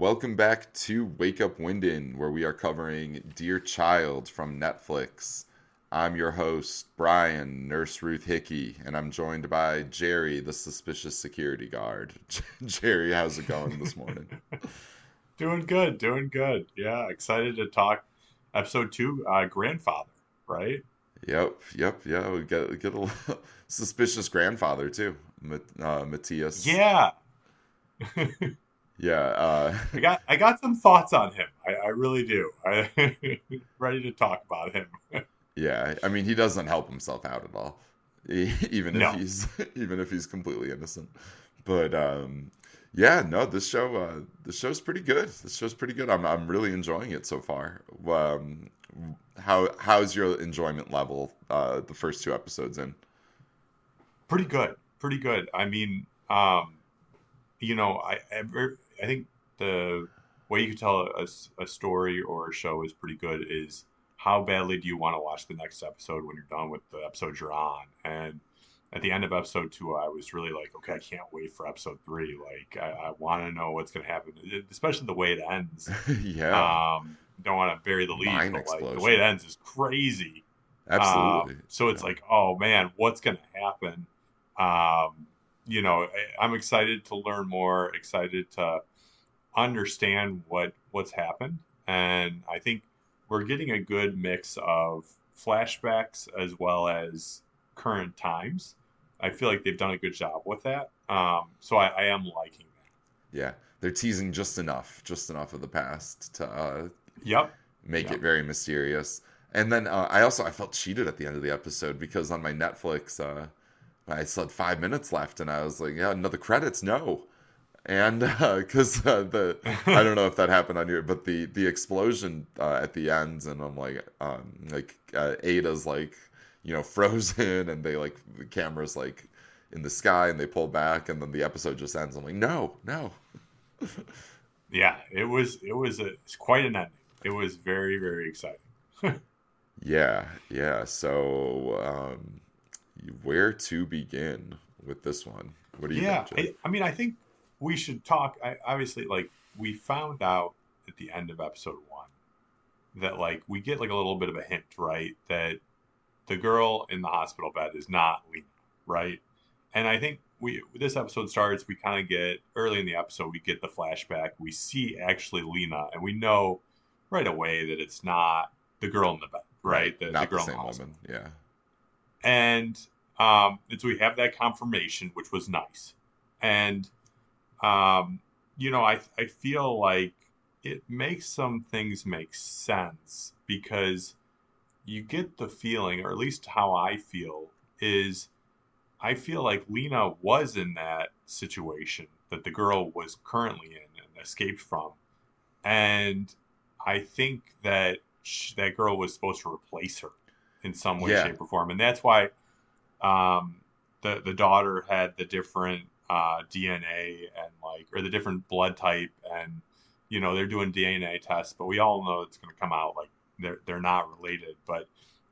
Welcome back to Wake Up Winden, where we are covering Dear Child from Netflix. I'm your host, Bryan, Nurse Ruth Hickey, and I'm joined by Jerry, the suspicious security guard. Jerry, how's it going this morning? doing good, doing good. Yeah, excited to talk episode two, uh, grandfather, right? Yep, yep, yeah. We get get a suspicious grandfather too, uh, Matthias. Yeah. Yeah. Uh, I got I got some thoughts on him. I, I really do. I ready to talk about him. yeah, I mean he doesn't help himself out at all, even if he's even if he's completely innocent. But um, yeah, no, this show uh, this show's pretty good. This show's pretty good. I'm I'm really enjoying it so far. Um, how how's your enjoyment level uh, the first two episodes in? Pretty good, pretty good. I mean, um, you know, I I think the way you can tell a, a story or a show is pretty good is how badly do you want to watch the next episode when you're done with the episode you're on and at the end of episode two, I was really like, okay, I can't wait for episode three. Like, I, I want to know what's going to happen, especially the way it ends. yeah. Um, don't want to bury the lead, Mind but like the way it ends is crazy. Absolutely. Um, so it's yeah. like, oh man, what's going to happen? Um, you know, I, I'm excited to learn more, excited to understand what what's happened, and I think we're getting a good mix of flashbacks as well as current times. I feel like they've done a good job with that. Um, so I, I, am liking that. Yeah, they're teasing just enough, just enough of the past to uh, yep make yep. it very mysterious. And then uh, I also I felt cheated at the end of the episode because on my Netflix uh, I said five minutes left, and I was like, yeah, no, the credits, no. And because uh, uh, the I don't know if that happened on your, but the the explosion uh, at the end, and I'm like, um, like uh, Ada's like you know frozen and they like the camera's like in the sky and they pull back and then the episode just ends. I'm like no no. Yeah it was it was a it's quite an ending. It was very very exciting. Yeah yeah so um where to begin with this one? What do you yeah think, I, I mean i think we should talk I, obviously like we found out at the end of episode one that like we get like a little bit of a hint right that the girl in the hospital bed is not Lena, right? And I think we this episode starts. We kind of get early in the episode. We get the flashback. We see actually Lena, and we know right away that it's not the girl in the bed, right? The, not the girl the same woman, yeah. And um, and so we have that confirmation, which was nice. And um, you know, I I feel like it makes some things make sense because you get the feeling, or at least how I feel, is I feel like Lena was in that situation that the girl was currently in and escaped from. And I think that she, that girl was supposed to replace her in some way, yeah. shape, or form. And that's why um, the, the daughter had the different uh, DNA and like, or the different blood type. And, you know, they're doing DNA tests, but we all know it's going to come out like they're they're not related. But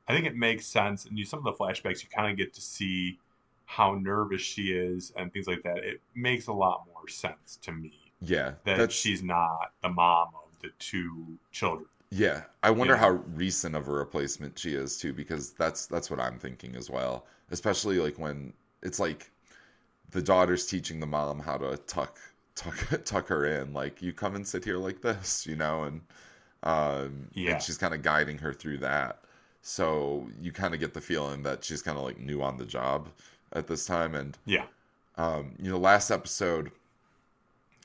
I think it makes sense, and you some of the flashbacks you kind of get to see how nervous she is and things like that. It makes a lot more sense to me. Yeah, that that's... she's not the mom of the two children. Yeah, I wonder yeah. how recent of a replacement she is too, because that's that's what I'm thinking as well. Especially like when it's like the daughter's teaching the mom how to tuck tuck tuck her in. Like you come and sit here like this, you know, and um, yeah. And she's kind of guiding her through that. So you kind of get the feeling that she's kind of like new on the job at this time. And yeah, um, you know, last episode,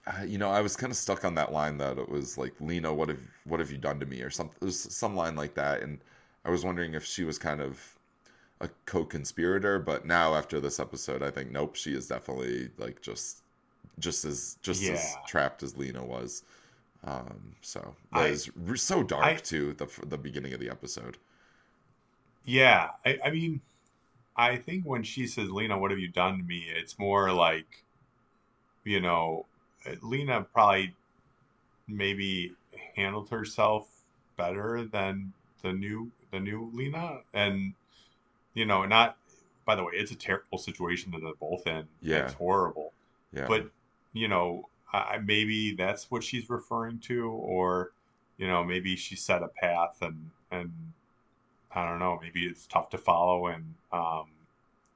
uh, you know, I was kind of stuck on that line that it was like, Lena, what have what have you done to me, or something. Some line like that, and I was wondering if she was kind of a co-conspirator. But now after this episode, I think nope, she is definitely like just just as just yeah. as trapped as Lena was. Um, so that is so dark I, too. The the beginning of the episode. Yeah, I, I mean, I think when she says, "Lena, what have you done to me?" It's more like, you know, Lena probably maybe handled herself better than the new the new Lena, and you know, not. By the way, it's a terrible situation that they're both in. Yeah, it's horrible. Yeah, but you know, I, maybe that's what she's referring to, or you know, maybe she set a path and and I don't know, maybe it's tough to follow and um,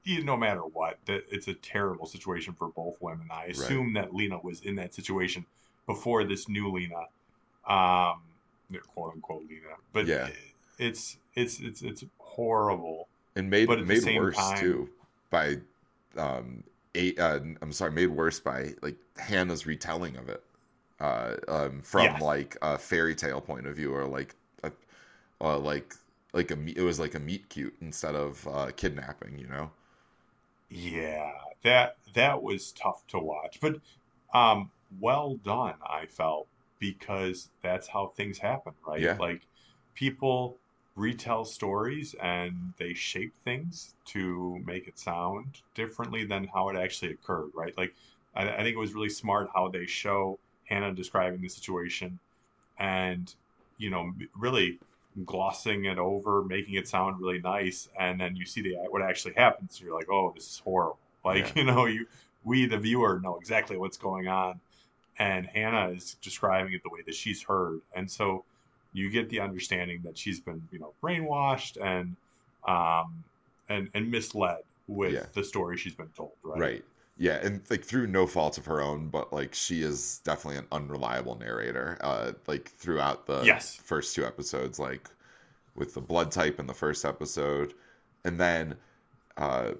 no matter what, it's a terrible situation for both women. I assume right. that Lena was in that situation before this new Lena, um, quote unquote Lena. But yeah. it's it's it's it's horrible and made made worse time, too by um eight. Uh, I'm sorry, made worse by like Hannah's retelling of it uh, um, from yes. like a fairy tale point of view or like a, uh, like like a it was like a meet cute instead of uh, kidnapping, you know. Yeah, that that was tough to watch, but um, well done. I felt because that's how things happen, right? Yeah. Like people retell stories and they shape things to make it sound differently than how it actually occurred, right? Like I, I think it was really smart how they show Hannah describing the situation and you know really glossing it over, making it sound really nice, and then you see the what actually happens. You're like, oh, this is horrible. Like yeah. you know, you we the viewer know exactly what's going on, and Hannah is describing it the way that she's heard, and so you get the understanding that she's been you know brainwashed and um and and misled with yeah. the story she's been told. Right. Right. Yeah, and like through no fault of her own, but like she is definitely an unreliable narrator. Uh, like throughout the yes. first two episodes, like with the blood type in the first episode, and then uh,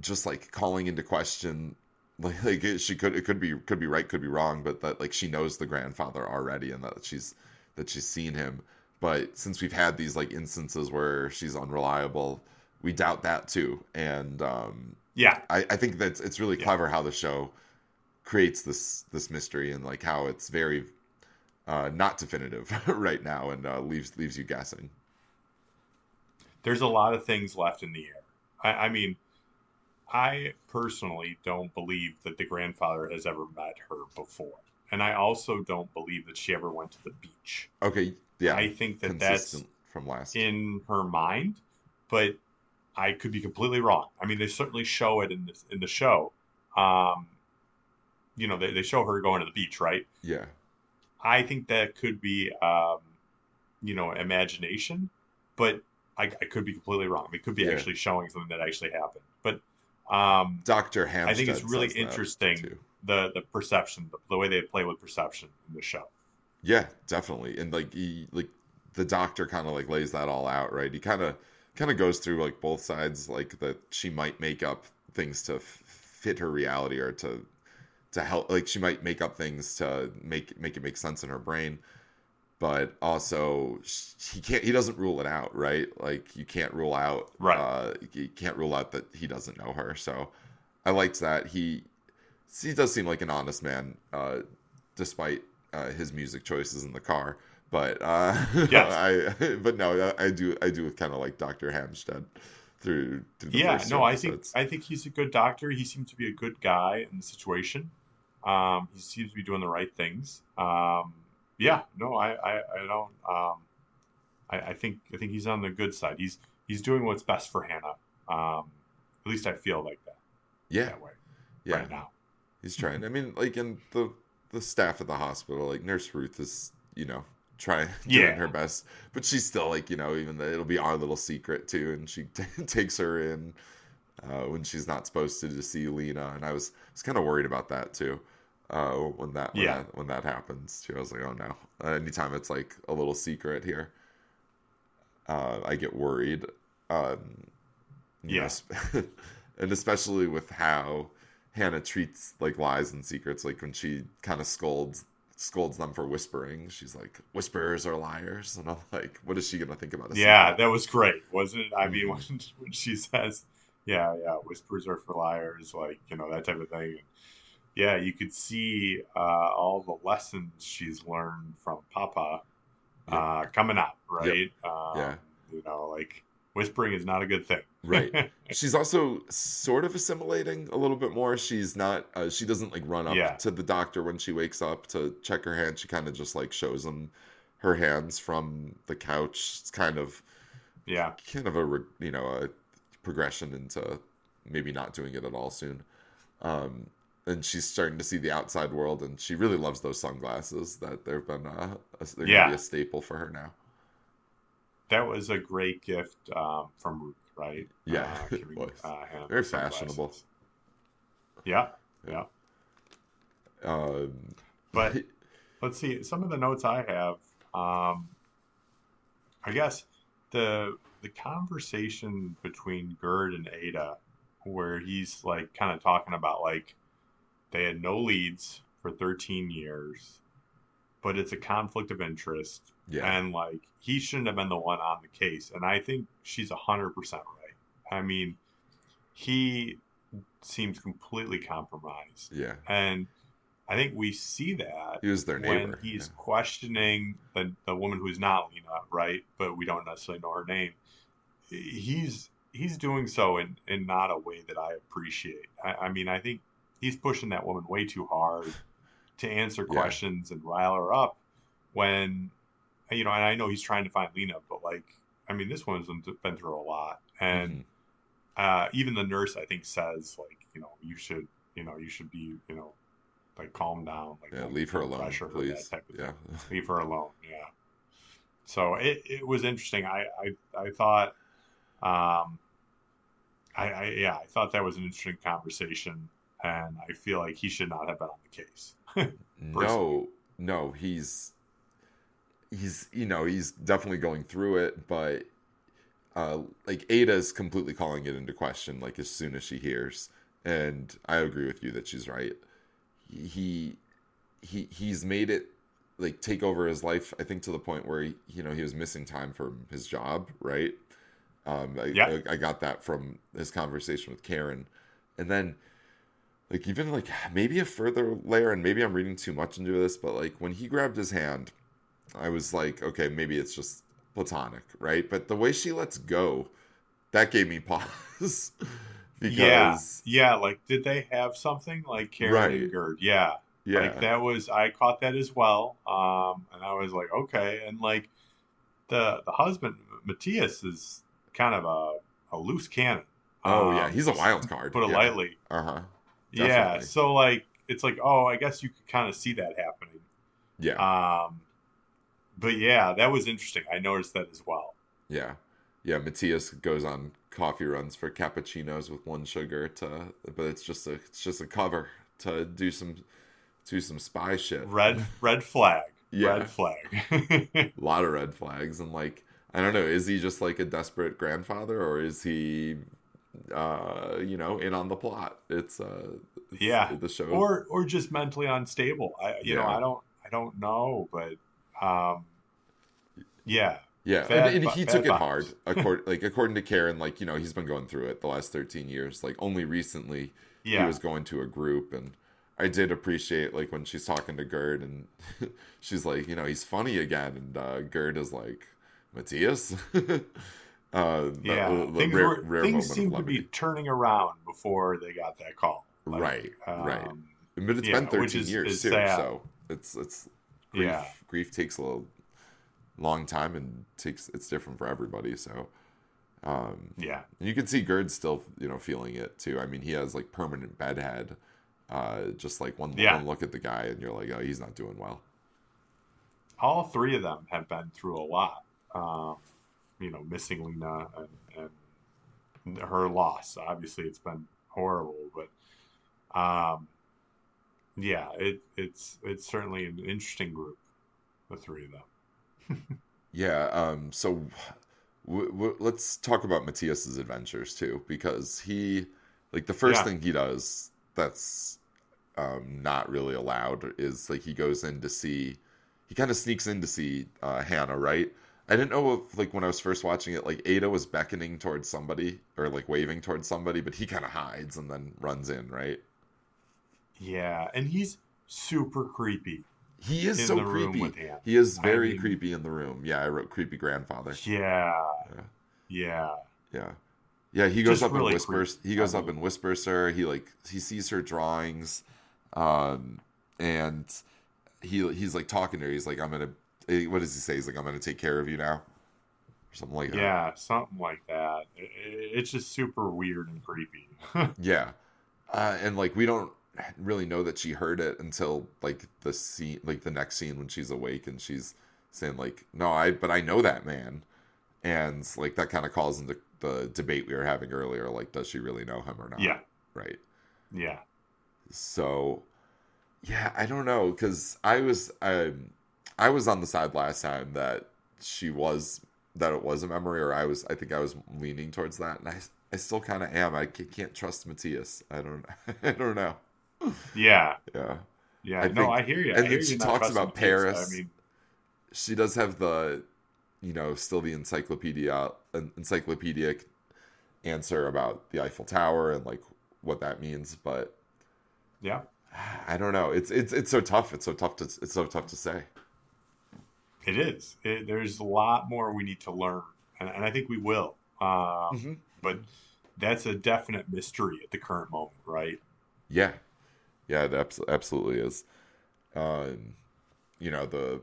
just like calling into question, like, like it, she could it could be could be right, could be wrong, but that like she knows the grandfather already, and that she's that she's seen him. But since we've had these like instances where she's unreliable, we doubt that too, and um, yeah, I, I think that it's really clever yeah. how the show creates this this mystery and like how it's very uh, not definitive right now and uh, leaves leaves you guessing. There's a lot of things left in the air. I, I mean, I personally don't believe that the grandfather has ever met her before, and I also don't believe that she ever went to the beach. Okay, yeah, I think that that's from last in her mind, but I could be completely wrong. I mean, they certainly show it in the in the show. Um, you know, they, they show her going to the beach, right? Yeah. I think that could be, um, you know, imagination, but I, I, could be completely wrong. It could be yeah. actually showing something that actually happened. But um, Doctor Hampstead I think it's really interesting the the perception, the, the, way they play with perception in the show. Yeah, definitely, and like he like the doctor kind of like lays that all out, right? He kind of kind of goes through like both sides, like that she might make up things to f- fit her reality or to to help. Like she might make up things to make make it make sense in her brain, but also he can't. He doesn't rule it out, right? Like you can't rule out. Right. Uh, you can't rule out that he doesn't know her. So I liked that he he does seem like an honest man, uh, despite uh, his music choices in the car. But uh, yes. I but no, I do I do kind of like Doctor Hamstead through. through yeah, no, I think I think he's a good doctor. He seems to be a good guy in the situation. Um, he seems to be doing the right things. Um, yeah, no, I I, I don't. Um, I, I think I think he's on the good side. He's he's doing what's best for Hannah. Um, at least I feel like that. Yeah. That way. Yeah. Right now. He's trying. I mean, like in the the staff at the hospital, like Nurse Ruth is, you know, trying doing yeah. her best, but she's still like, you know, even though it'll be our little secret too, and she t- takes her in uh, when she's not supposed to to see Lena, and I was was kind of worried about that too. Uh, when that when, yeah. that when that happens too, I was like, oh no. Uh, anytime it's like a little secret here, uh, I get worried. Um, yes, know, and especially with how Hannah treats like lies and secrets, like when she kind of scolds scolds them for whispering. She's like, "Whisperers are liars," and I'm like, "What is she gonna think about this?" Yeah, that was great, wasn't it? I mean, mm-hmm. when, when she says, "Yeah, yeah, whispers are for liars," like you know that type of thing. Yeah, you could see uh, all the lessons she's learned from Papa uh, coming up, right? Yep. Um, yeah, you know, like whispering is not a good thing. right. She's also sort of assimilating a little bit more. She's not. Uh, she doesn't like run up yeah. to the doctor when she wakes up to check her hand. She kind of just like shows him her hands from the couch. It's kind of yeah, kind of a you know a progression into maybe not doing it at all soon. Um, and she's starting to see the outside world, and she really loves those sunglasses. That they've been uh, a, they're Yeah. gonna be a staple for her now. That was a great gift um, from Ruth, right? Yeah, Uh, was. uh, Very fashionable. Yeah, yeah. Um, But let's see some of the notes I have. Um, I guess the the conversation between Gerd and Ada, where he's like kind of talking about like they had no leads for 13 years, but it's a conflict of interest, yeah, and like he shouldn't have been the one on the case. And I think she's hundred percent right. I mean, he seems completely compromised, yeah. and I think we see that He was their neighbor. when he's questioning the, the woman who's not Lena, right? But we don't necessarily know her name. He's he's doing so in, in not a way that I appreciate. I, I mean, I think he's pushing that woman way too hard to answer Yeah. questions and rile her up when you know, and I know he's trying to find Lena, but like I mean this woman's been- through a lot. And Mhm. uh, even the nurse I think says like, you know, you should you know, you should be, you know, like calm down, like yeah, leave her alone, her, please. that type of Yeah, leave her alone. Yeah. So it, it was interesting. I, I I thought, um, I, I yeah, I thought that was an interesting conversation, and I feel like he should not have been on the case. no, no, he's he's you know he's definitely going through it, but uh, like Ada's completely calling it into question. Like as soon as she hears, and I agree with you that she's right. He he he's made it like take over his life. I think to the point where he, you know he was missing time from his job. Right. Um, I, Yeah. I, I got that from his conversation with Karen, and then like even like maybe a further layer, and maybe I'm reading too much into this, but like when he grabbed his hand, I was like, okay, maybe it's just platonic, right? But the way she lets go, that gave me pause because Yeah, yeah. Like, did they have something like Karen Right. and Gerd? Yeah, yeah, Like that was I caught that as well. Um, and I was like, okay. And like the the husband Matthias is kind of a, a loose cannon. oh yeah, Um, he's a wild card. Put it yeah. lightly. Uh huh. Yeah. So like it's like, oh, I guess you could kind of see that happening. Yeah, Um, but yeah, that was interesting. I noticed that as well. yeah, yeah. Matthias goes on coffee runs for cappuccinos with one sugar to, but it's just a it's just a cover to do some do some spy shit. Red red flag. Yeah. Red flag. a lot of red flags and like i don't know is he just like a desperate grandfather or is he uh you know in on the plot it's uh it's- Yeah. the show or or just mentally unstable. I you know, I don't I don't know, but um yeah. yeah bad and, and he took it hard according like according to karen like you know he's been going through it the last 13 years like only recently Yeah. he was going to a group and i did appreciate like when she's talking to gerd and she's like you know he's funny again and uh gerd is like matthias uh Yeah, the things, rare- were, rare things seemed to be turning around before they got that call. Like, right right um, But it's yeah, been 13 which is- years is too, sad. so it's it's grief, Yeah. grief takes a little long time and takes it's different for everybody. So um, Yeah, you can see Gerd still you know feeling it too. I mean, he has like permanent bedhead. Uh, just like one, Yeah. one look at the guy and you're like, oh, he's not doing well. all three of them have been through a lot. Um, you know, missing Lena and, and her loss. Obviously, it's been horrible, but um, yeah, it, it's it's certainly an interesting group, the three of them. Yeah. Um. So, w- w- let's talk about Matthias's adventures too, because he, like, the first Yeah. thing he does that's um not really allowed is like he goes in to see, he kind of sneaks in to see uh, Hannah, right? I didn't know if like when I was first watching it, like Ada was beckoning towards somebody or like waving towards somebody, but he kind of hides and then runs in, right? Yeah, and he's super creepy. He is so creepy. He is I very mean- creepy in the room. Yeah, I wrote creepy grandfather. Yeah, Yeah. yeah, Yeah. Yeah, he goes Just up really and whispers. creepy. He goes up and whispers her. He like he sees her drawings, um, and he he's like talking to her. He's like, "I'm gonna." eh, What does he say? He's like, "I'm gonna take care of you now," or something like that. yeah, something like that. It, it- it's just super weird and creepy. Yeah, uh, and like we don't really know that she heard it until like the scene, like the next scene when she's awake and she's saying like, "No, I, but I know that man," and like that kind of calls into the debate we were having earlier. Like, does she really know him or not? Yeah. Right. Yeah. So, yeah, I don't know because I was um, I was on the side last time that she was that it was a memory, or I was I think I was leaning towards that, and I I still kind of am. I can't trust Matthias. I don't I don't know. Yeah. Yeah. Yeah. I no, think- I hear you. and I hear then she talks about kids. Paris. I mean, She does have the, you know, still the encyclopedia en- encyclopedic answer about the Eiffel Tower and like what that means, but yeah. I don't know. It's it's it's so tough. It's so tough to it's so tough to say. It is. It, there's a lot more we need to learn, and, and I think we will. Um, Mhm. But that's a definite mystery at the current moment, right? Yeah, yeah, it abs- absolutely is. Um, you know the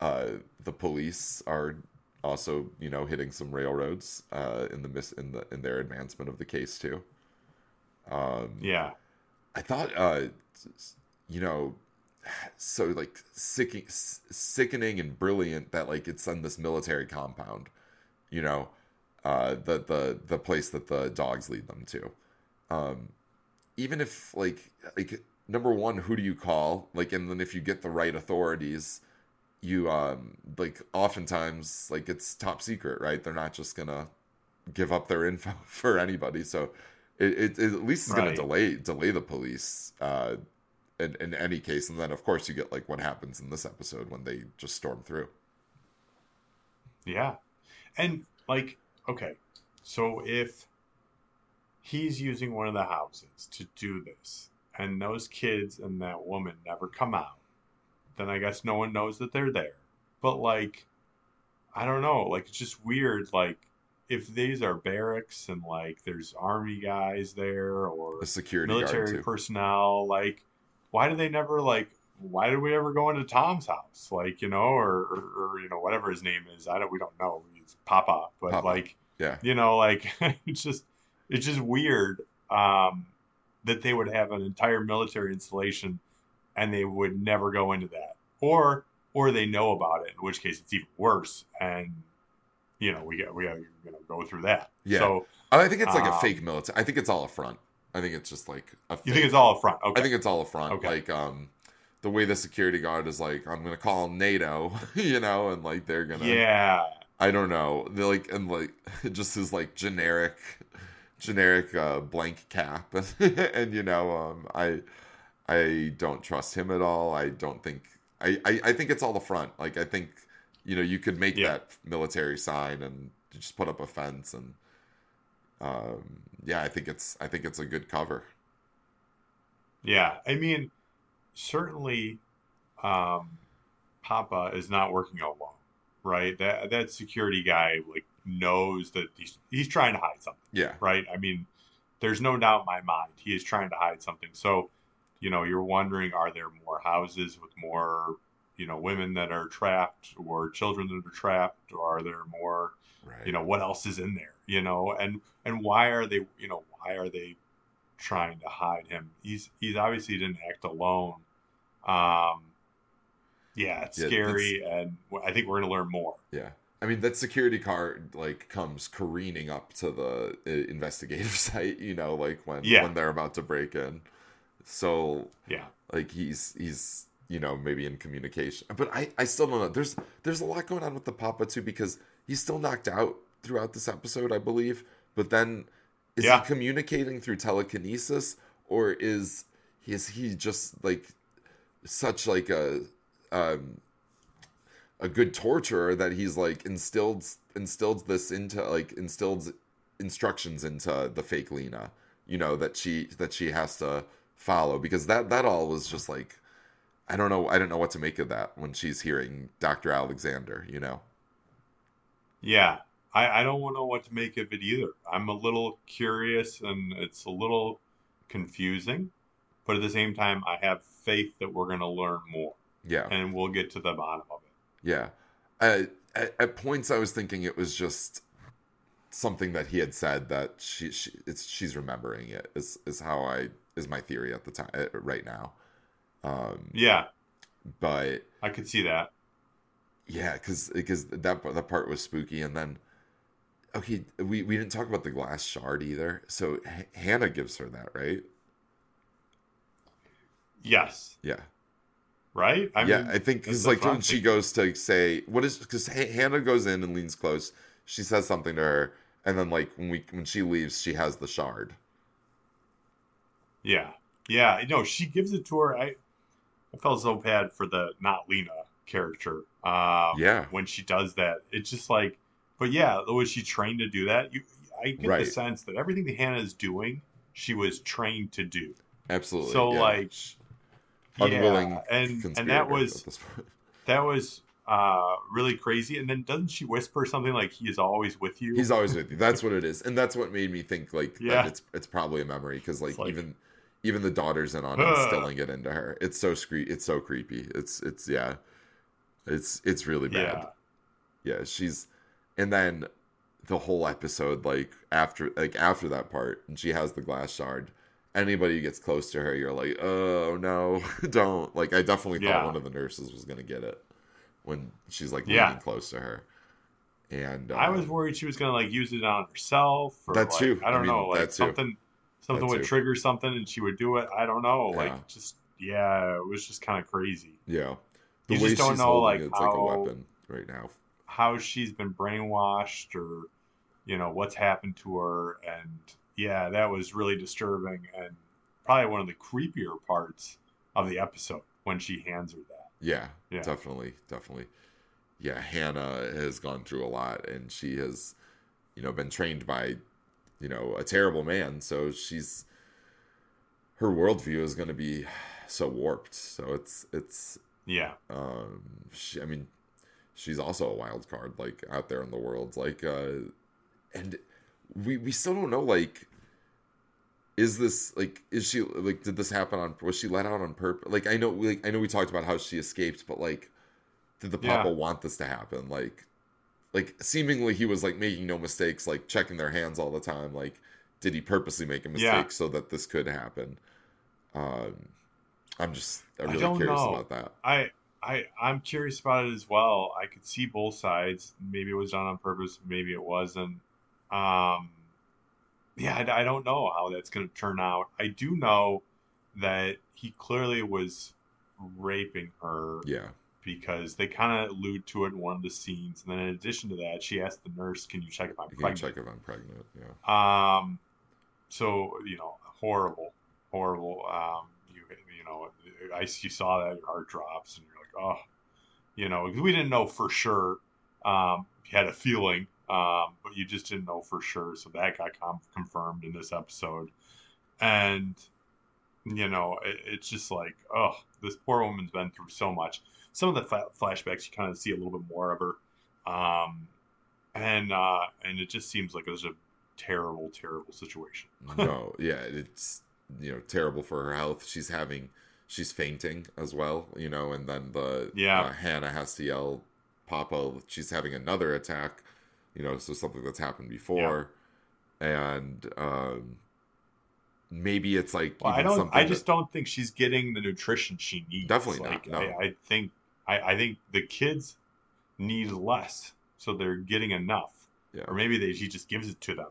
uh, the police are also you know hitting some railroads uh, in the mis- in the in their advancement of the case too. Um, Yeah. I thought, uh, you know, so like sickening, sickening and brilliant that like it's on this military compound, you know, uh, the the the place that the dogs lead them to. Um, even if like like number one, who do you call? Like, and then if you get the right authorities, you um like oftentimes like it's top secret, right? They're not just gonna give up their info for anybody, so it, it, it at least is gonna delay delay the police uh, in in any case, and then of course you get like what happens in this episode when they just storm through. Yeah. And like, okay, so if he's using one of the houses to do this, and those kids and that woman never come out, then I guess no one knows that they're there. But like, I don't know, like it's just weird. Like, if these are barracks and like there's army guys there or security military personnel, like, why do they never like? Why did we ever go into Tom's house? Like, you know, or, or, or you know, whatever his name is. I don't. We don't know. It's Papa, but Papa. like, yeah, you know, like it's just it's just weird um, that they would have an entire military installation and they would never go into that, or or they know about it, in which case it's even worse. And you know, we got we you know go through that. Yeah. So I think it's like a Um, fake military. I think it's all a front. I think it's just like a. you think it's all up front? Okay. I think it's all a front. Okay. Like um, the way the security guard is like, I'm gonna call NATO, you know, and like they're gonna. yeah. I don't know. They like and like just his like generic generic uh blank cap and you know um I I don't trust him at all. I don't think I I, I think it's all the front. Like I think you know you could make Yeah. that military sign and just put up a fence and um yeah, I think it's I think it's a good cover. Yeah, I mean, certainly, um, Papa is not working alone, right? That that security guy like knows that he's he's trying to hide something, Yeah. right? I mean, there's no doubt in my mind he is trying to hide something. So, you know, you're wondering, are there more houses with more, you know, women that are trapped or children that are trapped, or are there more Right. you know what else is in there you know and and why are they you know why are they trying to hide him he's he's obviously didn't act alone um yeah it's Yeah, scary and i think we're gonna learn more Yeah. I mean that security car like comes careening up to the uh, investigative site, you know, like when Yeah. when they're about to break in. So yeah like he's he's you know maybe in communication but i i still don't know there's there's a lot going on with the papa too because he's still knocked out throughout this episode i believe but then is Yeah. he communicating through telekinesis or is is he just like such like a um a good torturer that he's like instilled instilled this into like instilled instructions into the fake Lena, you know, that she that she has to follow because that that all was just like I don't know I don't know what to make of that when she's hearing Dr. Alexander, you know. yeah i i don't know what to make of it either i'm a little curious and it's a little confusing but at the same time i have faith that we're gonna learn more Yeah. and we'll get to the bottom of it Yeah. Uh, at, at points, I was thinking it was just something that he had said that she, she it's she's remembering it is is how I is my theory at the time uh, right now. Um, Yeah, but I could see that. yeah, because because that that part was spooky, and then okay, we we didn't talk about the glass shard either. So H- Hannah gives her that, right? Yes, Yeah, right? I yeah. mean, I think because like when she goes to say what is because Hannah goes in and leans close, she says something to her, and then like when we when she leaves, she has the shard. Yeah, yeah. No, she gives it to her. I, I felt so bad for the not Lena character. Um, Yeah. when she does that, it's just like, but yeah, was she trained to do that? You, I get Right. the sense that everything that Hannah is doing, she was trained to do. Absolutely. So, yeah. like, Sh- Yeah, unwilling and and that was that was uh really crazy. And then doesn't she whisper something like he is always with you? He's always with you. That's what it is, and that's what made me think like Yeah. that it's it's probably a memory because like, like- even even the daughter's in on Ugh. instilling it into her. It's so scre- It's so creepy. It's it's yeah, it's it's really bad. yeah, Yeah, she's, and then the whole episode like after like after that part, and she has the glass shard. Anybody who gets close to her, you're like, oh no, don't. Like I definitely thought Yeah. one of the nurses was gonna get it when she's like Yeah. close to her. And I um, was worried she was gonna like use it on herself. Or, That like, too. I don't I mean, know, like something something That would too. trigger something and she would do it. I don't know. Yeah. Like just yeah, it was just kind of crazy Yeah. You just don't know, like, it, it's like a how- weapon right now. how she's been brainwashed or you know what's happened to her and yeah that was really disturbing and probably one of the creepier parts of the episode when she hands her that Yeah, Yeah. definitely, definitely. Yeah, Hannah has gone through a lot and she has, you know, been trained by, you know, a terrible man. So she's her worldview is gonna be so warped. So it's it's yeah um she, I mean she's also a wild card like out there in the world like uh and we we still don't know like is this like is she like did this happen on was she let out on purpose like i know like i know we talked about how she escaped but like did the Yeah. papa want this to happen like like seemingly he was like making no mistakes like checking their hands all the time like did he purposely make a mistake Yeah. so that this could happen um i'm just i'm I really don't curious know. about that i i i'm curious about it as well i could see both sides maybe it was done on purpose maybe it wasn't um yeah i, I don't know how that's going to turn out i do know that he clearly was raping her yeah because they kind of allude to it in one of the scenes. And then in addition to that, she asked the nurse, "Can you check if I'm can pregnant?" check if I'm pregnant. Yeah. Um, so you know, horrible, horrible. Um, you you know, I you saw that your heart drops, and you're like, oh, you know, 'cause we didn't know for sure. Um, you had a feeling, um, but you just didn't know for sure. So that got com- confirmed in this episode, and you know, it, it's just like, oh, this poor woman's been through so much. Some of the fa- flashbacks, you kind of see a little bit more of her, um, and uh, and it just seems like it was a terrible, terrible situation. no, yeah, it's you know terrible for her health. She's having, she's fainting as well. You know, and then the Yeah. uh, Hannah has to yell, "Papa!" She's having another attack. You know, so something that's happened before, and um, maybe it's like Well, I don't. I that- just don't think she's getting the nutrition she needs. Definitely like, not, no. I, I think. I, I think the kids need less, so they're getting enough. Yeah. Or maybe they, he just gives it to them.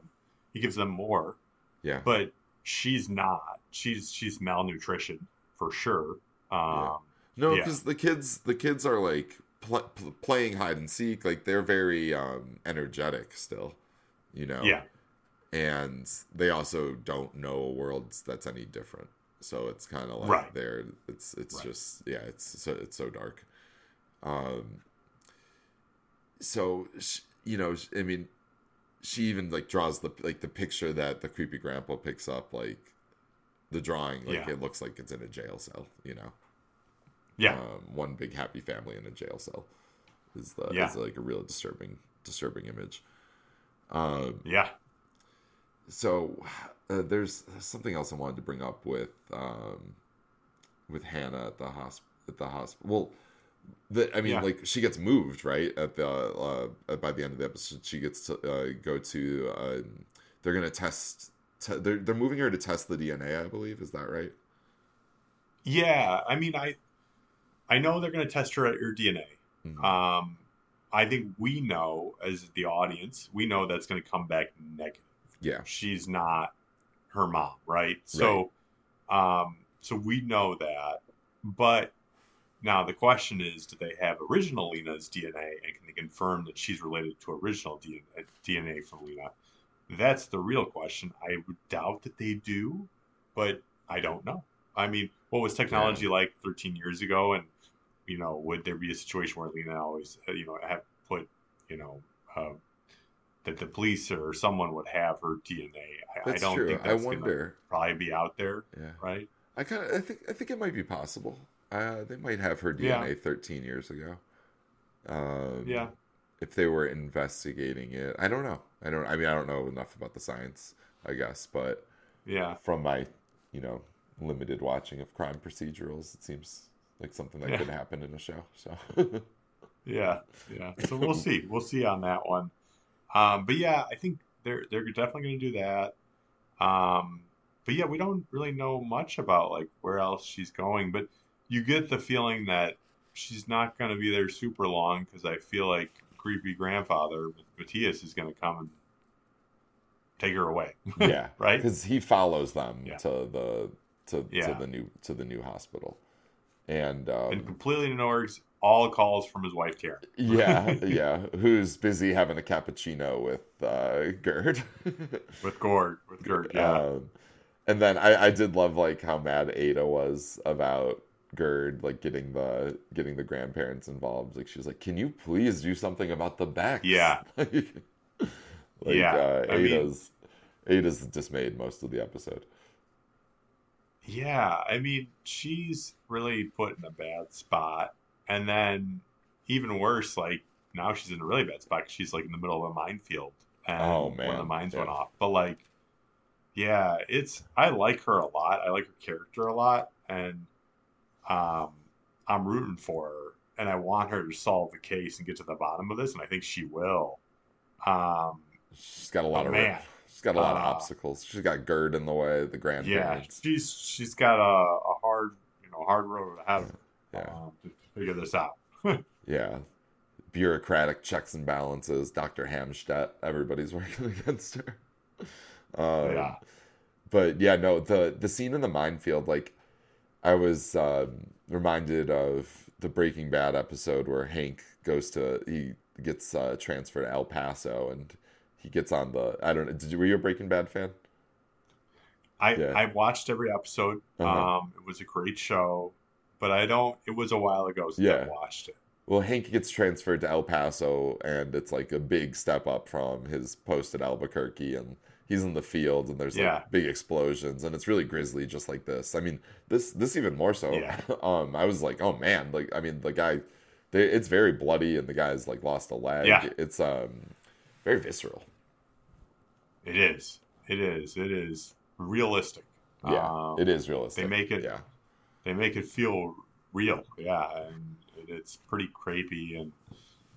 He gives them more, yeah, but she's not. She's she's malnutrition for sure. Um, No, Yeah. because the kids, the kids are like pl- pl- playing hide and seek. Like they're very um, energetic still, you know. Yeah. And they also don't know a world that's any different. So it's kind of like Right. they're it's it's Right. just yeah it's so it's so dark. Um. So you know, I mean, she even like draws the like the picture that the creepy grandpa picks up like the drawing like Yeah. it looks like it's in a jail cell you know Yeah. um, one big happy family in a jail cell is the Yeah. is like a real disturbing disturbing image. Um, yeah. so uh, there's something else I wanted to bring up with um, with Hannah at the hosp at the hospital. Well, the, I mean, Yeah. like she gets moved right at the uh, by the end of the episode. She gets to uh, go to. Um, they're gonna test Te- they're they're moving her to test the DNA, I believe. Is that right? Yeah, I mean, I I know they're going to test her at her DNA. Mhm. Um, I think we know as the audience, we know that's going to come back negative. yeah. She's not her mom, right? So, um, so we know that. But now the question is, do they have original Lena's DNA and can they confirm that she's related to original DNA, DNA from Lena? That's the real question. I would doubt that they do, but I don't know. I mean, what was technology like 13 years ago? And, you know, would there be a situation where Lena always, uh, you know, have put, you know, uh, that the police or someone would have her DNA? I, I That's don't true. think I that's gonna wonder. probably be out there, Yeah. right? I kind of I think I think it might be possible. Uh, they might have her Yeah. DNA 13 years ago. Um, Yeah. If they were investigating it, I don't know. I don't. I mean, I don't know enough about the science, I guess, but Yeah. from my, you know, limited watching of crime procedurals, it seems like something that Yeah. could happen in a show. So Yeah, yeah. So we'll see. We'll see on that one. Um, but yeah, I think they're they're definitely going to do that. Um, but yeah, we don't really know much about like where else she's going. But you get the feeling that she's not going to be there super long because I feel like creepy grandfather Matthias is going to come and take her away. yeah, Right? Because he follows them Yeah. to the to, Yeah. to the new to the new hospital, and um, and completely ignores all calls from his wife Karen. yeah, yeah, who's busy having a cappuccino with uh, Gerd. With Gord, with Gerd, yeah. Um, and then I, I did love like how mad Ada was about Gerd like getting the getting the grandparents involved. Like she's like, "Can you please do something about the back?" Yeah. like, Yeah, Uh, I mean- Ada's Ada's dismayed most of the episode. Yeah, I mean, she's really put in a bad spot. And then, even worse, like now she's in a really bad spot. she's like in the middle of a minefield. And Oh, When the man, mines went off. But, like, yeah, it's, I like her a lot. I like her character a lot. And um, I'm rooting for her. And I want her to solve the case and get to the bottom of this. And I think she will. Um, She's got a lot of man. She's got a lot of Uh, obstacles. She's got Gerd in the way, the yeah, she's she's got a, a hard, you know, hard road ahead of her. Yeah, um, to figure this out. yeah. Bureaucratic checks and balances. Dr. Hamstedt. Everybody's working against her. Um, yeah, but yeah, no, the the scene in the minefield, like I was um, reminded of the Breaking Bad episode where Hank goes to he gets uh, transferred to El Paso and he gets on the I don't know. Did you were you a Breaking Bad fan? I Yeah. I watched every episode. Uh-huh. Um, it was a great show, but I don't. It was a while ago since I watched it. Well, Hank gets transferred to El Paso, and it's like a big step up from his post at Albuquerque, and he's in the field, and there's Yeah. like big explosions, and it's really grisly, just like this. I mean, this this even more so. Yeah. um, I was like, oh man, like I mean, the guy, they, it's very bloody, and the guy's like lost a leg. Yeah. It's um very visceral. It is. It is. It is realistic. Yeah, Um, it is realistic. they make it- Yeah, They make it feel real. Yeah, and it's pretty creepy and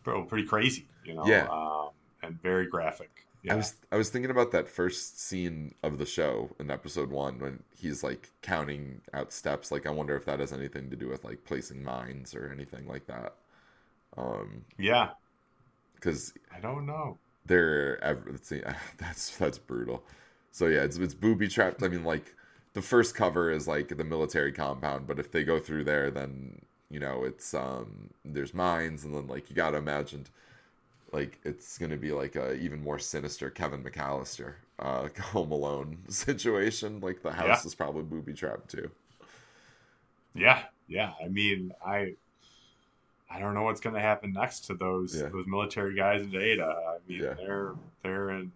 oh, pretty crazy. You know. Yeah. Um, and very graphic. Yeah. I was I was thinking about that first scene of the show in episode one when he's like counting out steps. Like I wonder if that has anything to do with like placing mines or anything like that. Um, yeah. because I don't know. They're ever let's see, that's that's brutal. So yeah, it's it's booby trapped. I mean, like the first cover is like the military compound, but if they go through there, then you know it's um there's mines, and then like you gotta imagine like it's gonna be like a even more sinister Kevin McAllister uh Home Alone situation. Like the house Yeah. is probably booby trapped too. Yeah, yeah. I mean, I I don't know what's going to happen next to those Yeah. those military guys in Ada. I mean, Yeah. they're they're in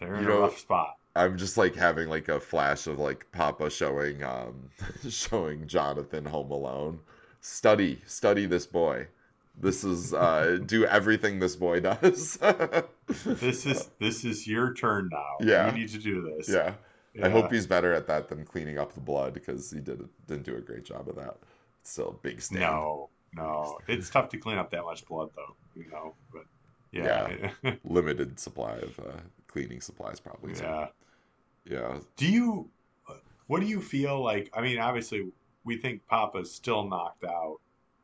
they're in You a know- rough spot. I'm just like having like a flash of like Papa showing um showing Jonathan Home Alone. Study, study this boy. This is uh do everything this boy does. This is this is your turn now. Yeah. you need to do this. yeah. I hope he's better at that than cleaning up the blood because he did didn't do a great job of that. It's still a big stand. No, no, it's tough to clean up that much blood, though. You know, but yeah, Limited supply of uh, cleaning supplies probably. too. yeah, Yeah. Do you? What do you feel like? I mean, obviously, we think Papa's still knocked out.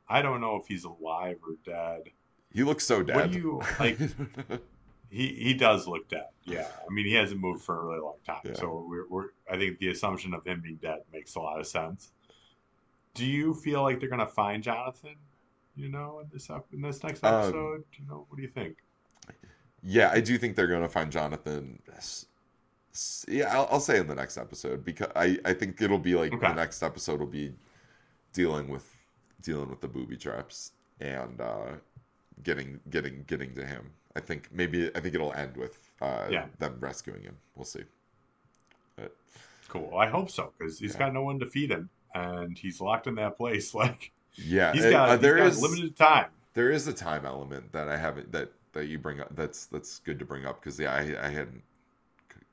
I don't know if he's alive or dead. He looks so dead. What do you like? he he does look dead. Yeah, I mean, he hasn't moved for a really long time. Yeah. So we're, we're I think the assumption of him being dead makes a lot of sense. Do you feel like they're gonna find Jonathan? You know, in this up in this next Um, episode. you know, what do you think? yeah, I do think they're going to find Jonathan. Yeah, I'll, I'll say in the next episode because I, I think it'll be like Okay. the next episode will be dealing with dealing with the booby traps and uh, getting getting getting to him. I think maybe I think it'll end with uh, Yeah. them rescuing him. We'll see. But Cool. I hope so because he's Yeah. got no one to feed him, and he's locked in that place. Like yeah, he's got, uh, there got is- limited time. there is a time element that I haven't that that you bring up. That's that's good to bring up because yeah, I, I hadn't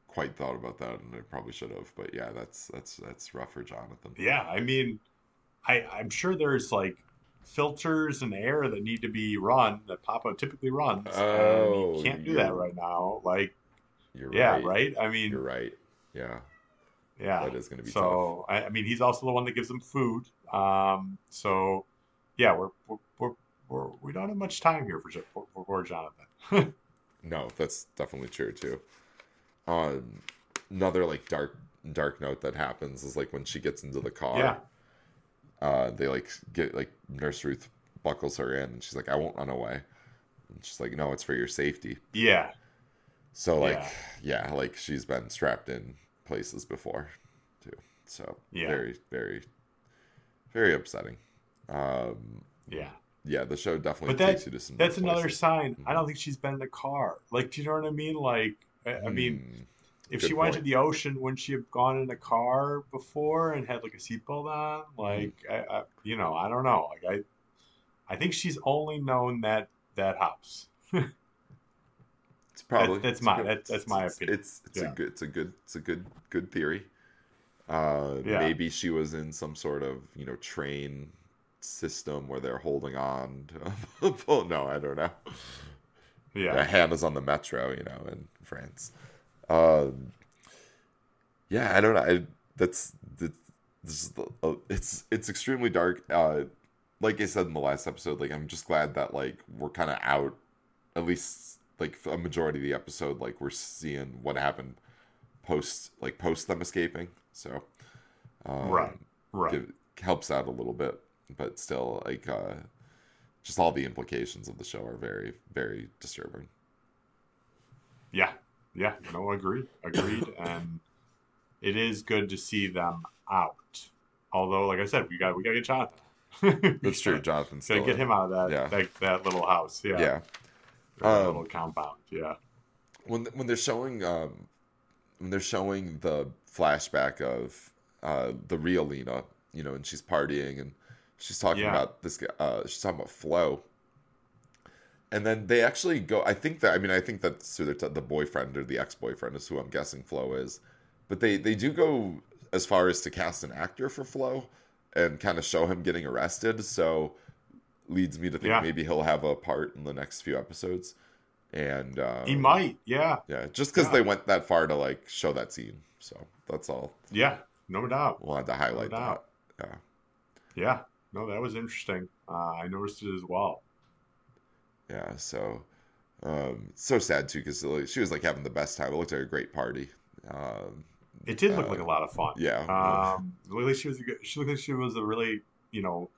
quite thought about that, and I probably should have. But yeah, that's that's that's rough for Jonathan. Yeah, I mean, I I'm sure there's like filters and air that need to be run that Papa typically runs. Oh, and he can't do that right now. Like, You're yeah, right. right. I mean, You're right. Yeah, yeah. that is going to be So I, I mean, he's also the one that gives them food. Um, so yeah, we're we're, we're, we're we don't have much time here for for, for, Jonathan. No, that's definitely true too. Um, another like dark dark note that happens is like when she gets into the car. Yeah. Uh, they like get like Nurse Ruth buckles her in, and she's like, "I won't run away." And she's like, "No, it's for your safety." Yeah, So like yeah. like she's been strapped in places before too. So Yeah. very very very upsetting. Um yeah. yeah, the show definitely that- takes you to some That's another places. sign. I Mhm. don't think she's been in the car. Like, do you know what I mean? Like, I, I mean, Hmm, if good she went to the ocean, wouldn't she have gone in a car before and had like a seatbelt on? Mm-hmm. Like, I, I, you know, I don't know. Like, I, I think she's only known that that house. it's probably that's it's my- that's- that's my It's- opinion. It's it's Yeah. a good it's a good it's a good good theory. Uh Yeah. maybe she was in some sort of, you know, train system where they're holding on to well, no, I don't know. Yeah. Hannah's on the metro, you know, in France. Um, yeah, I don't know. I, that's that's this is the, uh, it's it's extremely dark. Uh, like I said in the last episode, like I'm just glad that like we're kind of out, at least like a majority of the episode. Like we're seeing what happened post like post them escaping. So um, Right, right. give- helps out a little bit, but still like uh just all the implications of the show are very very disturbing. Yeah, yeah. No, agreed, agreed. and it is good to see them out. Although, like I said, we got we got to get Jonathan. That's true. Jonathan's Gotta get him out of that Yeah. that, that little house. Yeah, Yeah. That Um, little compound. Yeah, When when they're showing um when they're showing the flashback of uh the real Lena, you know, and she's partying and she's talking Yeah. about this guy uh she's talking about Flo. And then they actually go I think that I mean I think that's who they're t- the boyfriend or the ex-boyfriend is who I'm guessing Flo is. But they they do go as far as to cast an actor for Flo and kind of show him getting arrested, so leads me to think Yeah. maybe he'll have a part in the next few episodes. And um, he might. Yeah, yeah, just because Yeah. they went that far to like show that scene. So that's all. yeah. No doubt. We Wanted to highlight No that. Yeah. Yeah. No, that was interesting. Uh, I noticed it as well. Yeah. So, um, so sad too because she was like having the best time. It looked like a great party. Um, It did look uh, like a lot of fun. Yeah. Um, it looked like she was a good, she looked like she was a really, you know,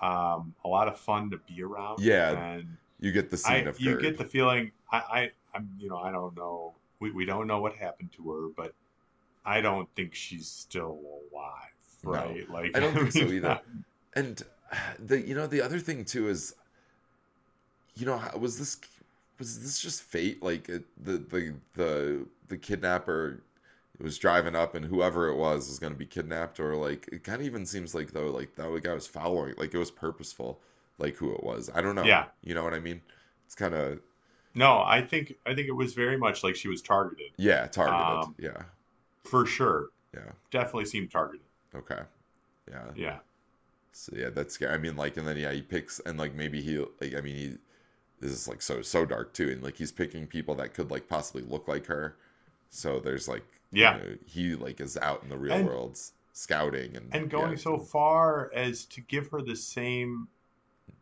um, a lot of fun to be around. Yeah, and you get the scene I, of you get the feeling. I, I, I'm, you know, I don't know. We, we don't know what happened to her, but I don't think she's still alive. No, Right? like I don't think so either. And the you know the other thing too is, you know, was this was this just fate? Like it, the the the the kidnapper was driving up, and whoever it was was going to be kidnapped, or like it kind of even seems like though like that guy was following, like it was purposeful, like who it was. I don't know. Yeah. you know what I mean. It's kind of No, I think I think it was very much like she was targeted yeah targeted. Um, yeah, for sure. yeah, Definitely seemed targeted. okay, yeah. Yeah. So yeah, that's scary. I mean, like, and then yeah, he picks and like maybe he like I mean he this is like so so dark too, and like he's picking people that could like possibly look like her, So there's like Yeah. you know, he like is out in the real And- world scouting and And going yeah, so far as to give her the same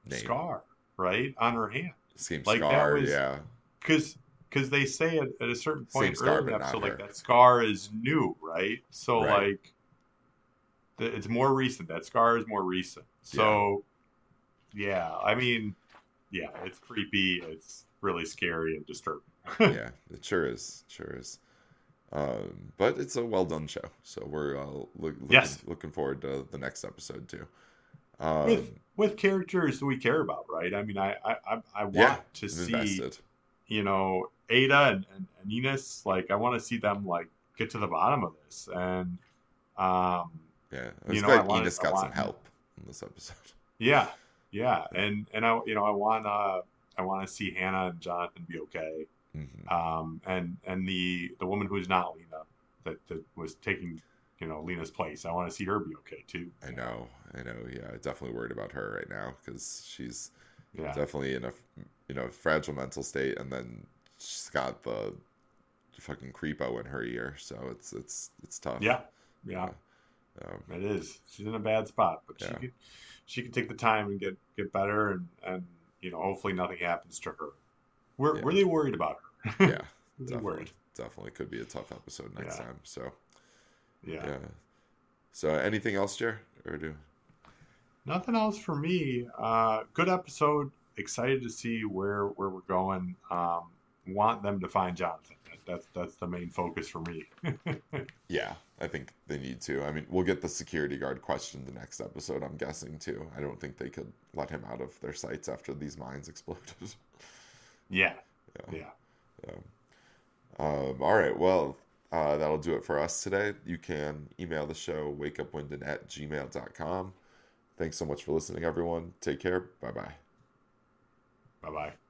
name. scar, right, on her hand. Same Like, scar, was- yeah. because because they say at, at a certain Same point scar, earlier in the episode, like that scar is new, right? So Right. like, the, it's more recent. That scar is more recent. So, yeah. I mean, yeah, it's creepy. It's really scary and disturbing. yeah, it sure is. Sure is. Um, but it's a well done show, so we're uh, look, looking, Yes. looking forward to the next episode too. Um, With with characters we care about, right? I mean, I I I, I want yeah, to I'm see invested. you know Ada and, and, and Enos. Like, I want to see them like get to the bottom of this and. um Yeah, you it's know, I wanted- Enos I got some help in this episode. Yeah, yeah, and and I you know I want to I want to see Hannah and Jonathan be okay, Mhm. um, and and the the woman who's not Lena that that was taking you know Lena's place. I want to see her be okay too. I know, I know. Yeah, definitely worried about her right now because she's Yeah, definitely in a you know fragile mental state, and then she's got the fucking creepo in her ear, so it's it's it's tough. yeah, yeah. Um, It is. She's in a bad spot, but she Yeah. could she could take the time and get get better, and and you know hopefully nothing happens to her. We're Yeah. really worried about her. Yeah, definitely, definitely could be a tough episode next Yeah. time. So Yeah. yeah. So anything else, Jer? Or do Nothing else for me. Uh, good episode. Excited to see where where we're going. Um, want them to find Jonathan. That's that's the main focus for me. Yeah, I think they need to. I mean, we'll get the security guard question the next episode, I'm guessing, too. I don't think they could let him out of their sights after these mines exploded. yeah, Yeah. yeah. Um, all right, well, uh, that'll do it for us today. You can email the show, wakeupwinden at gmail.com. Thanks so much for listening, everyone. Take care. Bye bye. Bye bye.